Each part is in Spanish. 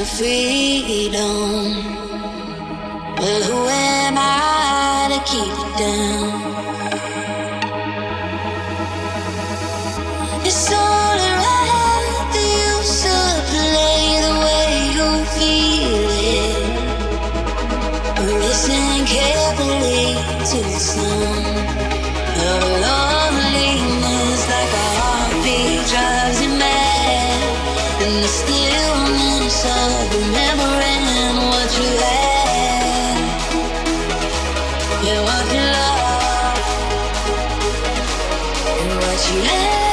freedom. What you love, and what you had,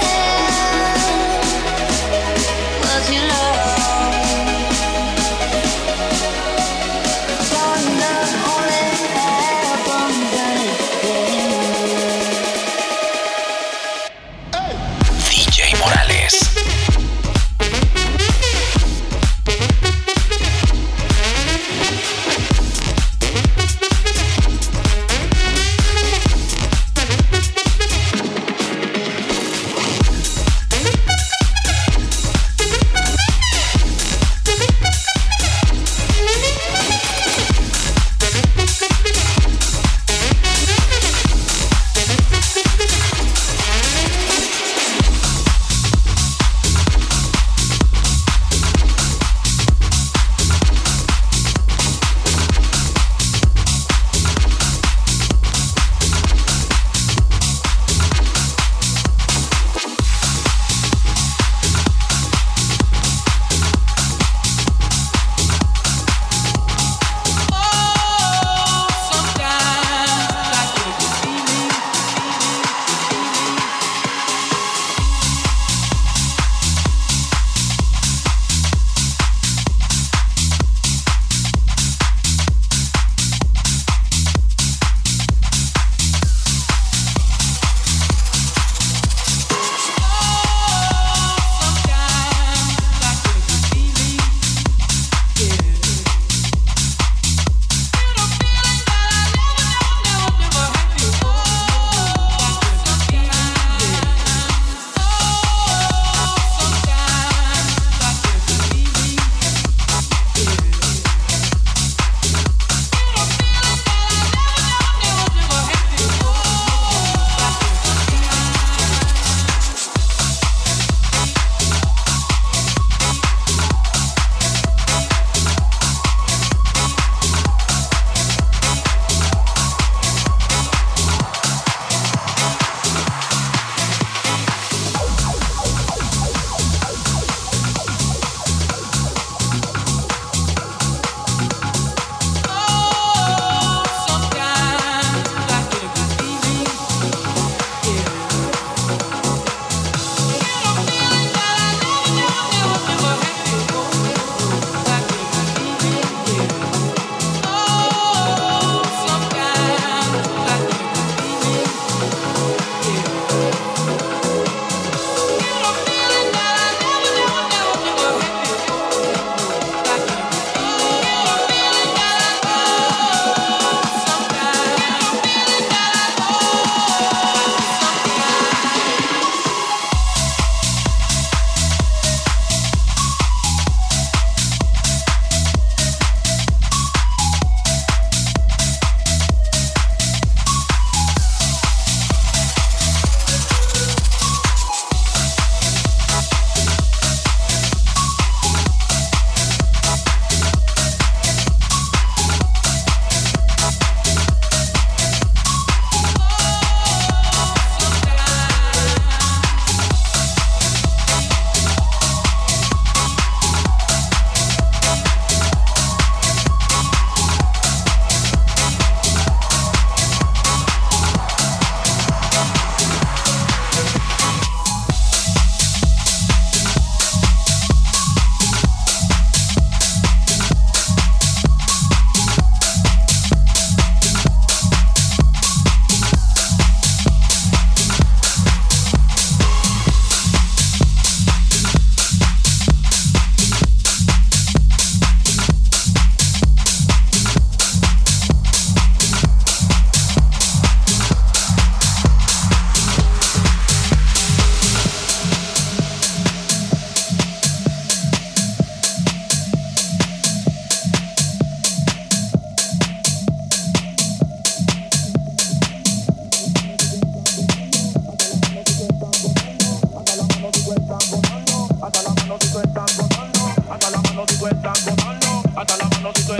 no, si tú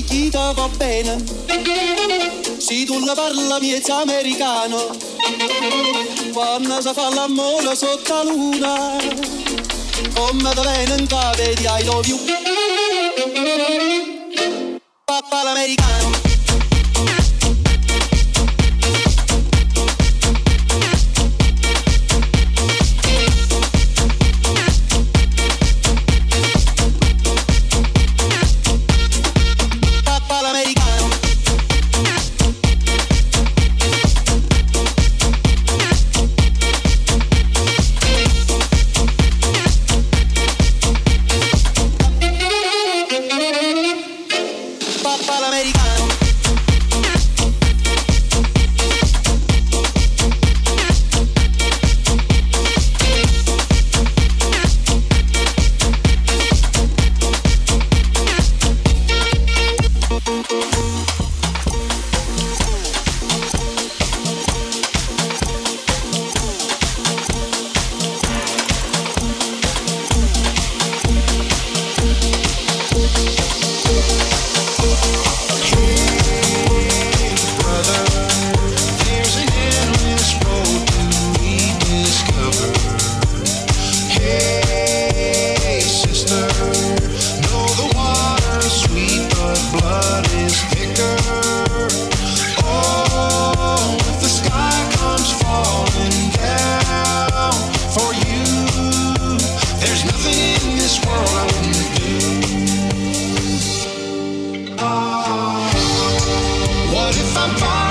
picchita va bene. Se tu la parla miezza americano, quando si fa l'amore sotto la luna, come da bene in cave di I love you. Papà l'americano. But if I'm far.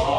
Oh.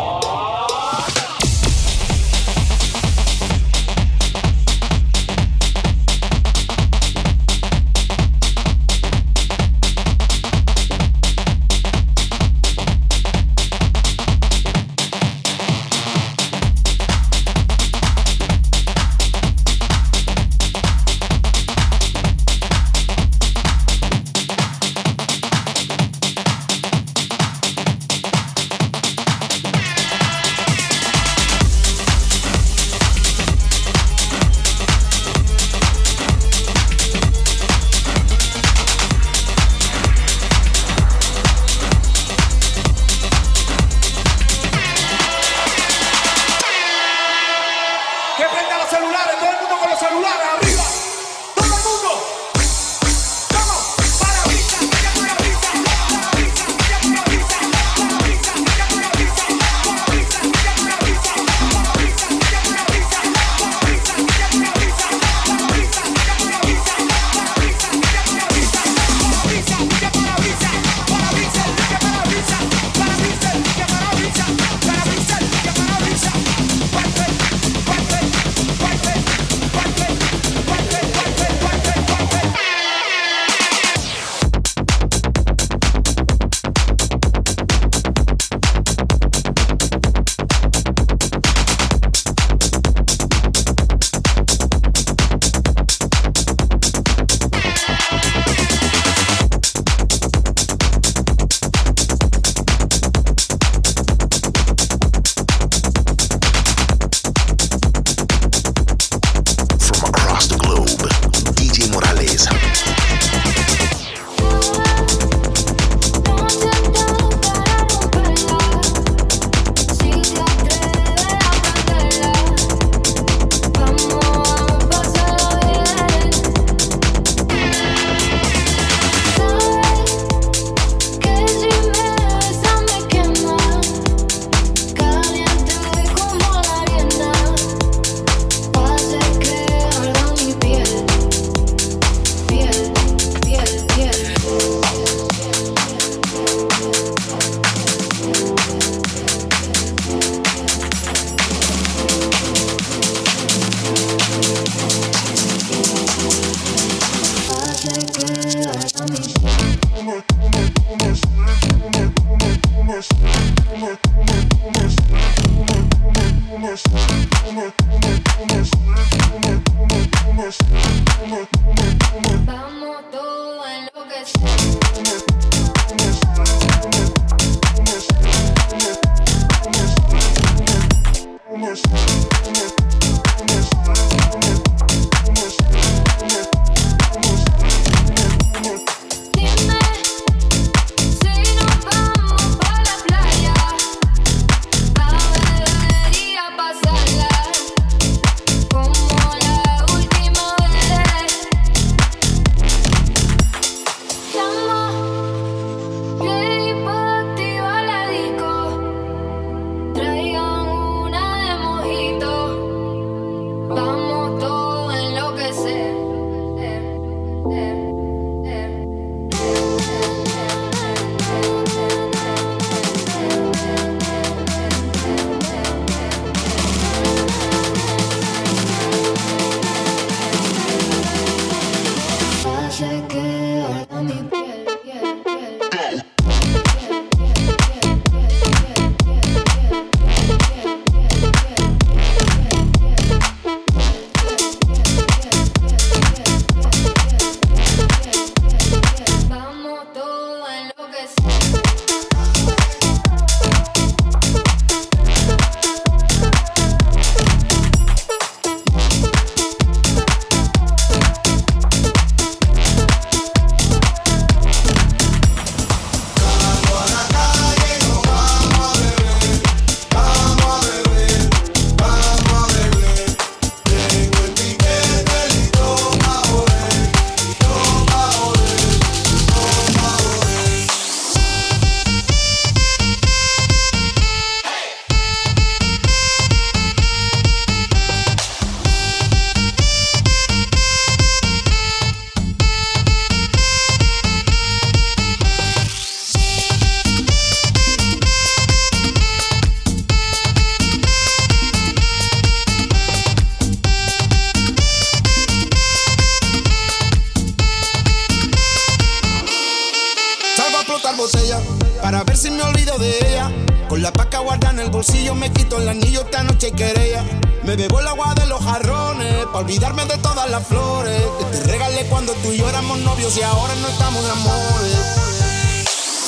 con el anillo esta noche querella. Me bebo el agua de los jarrones, para olvidarme de todas las flores. Que te regalé cuando tú y yo éramos novios y ahora no estamos en amores.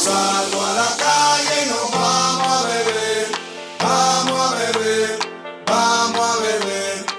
Salgo a la calle y nos vamos a beber, vamos a beber, vamos a beber.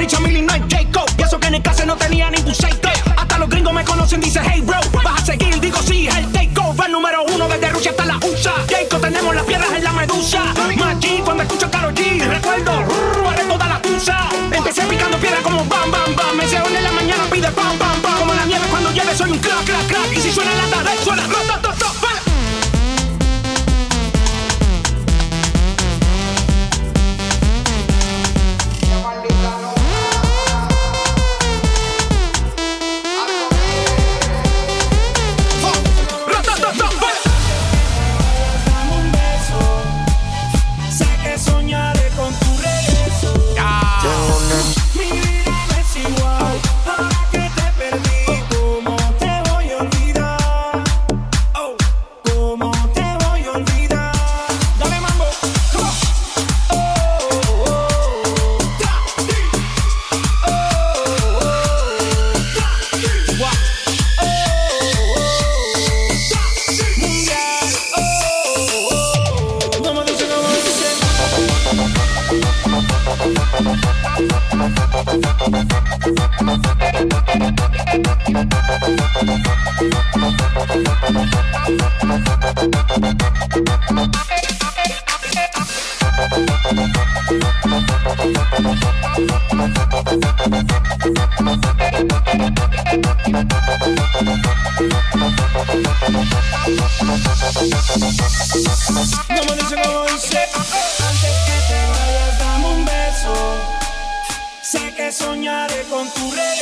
Richard Millie, no es Jacob. Y eso que en el caso no tenía ningún safety. Hasta los gringos me conocen, dice hey bro. Vas a seguir, digo sí, es el número uno desde Rusia hasta la USA. Jacob, tenemos las piedras en la medusa. Cuando escucho Karol G, recuerdo. Mire,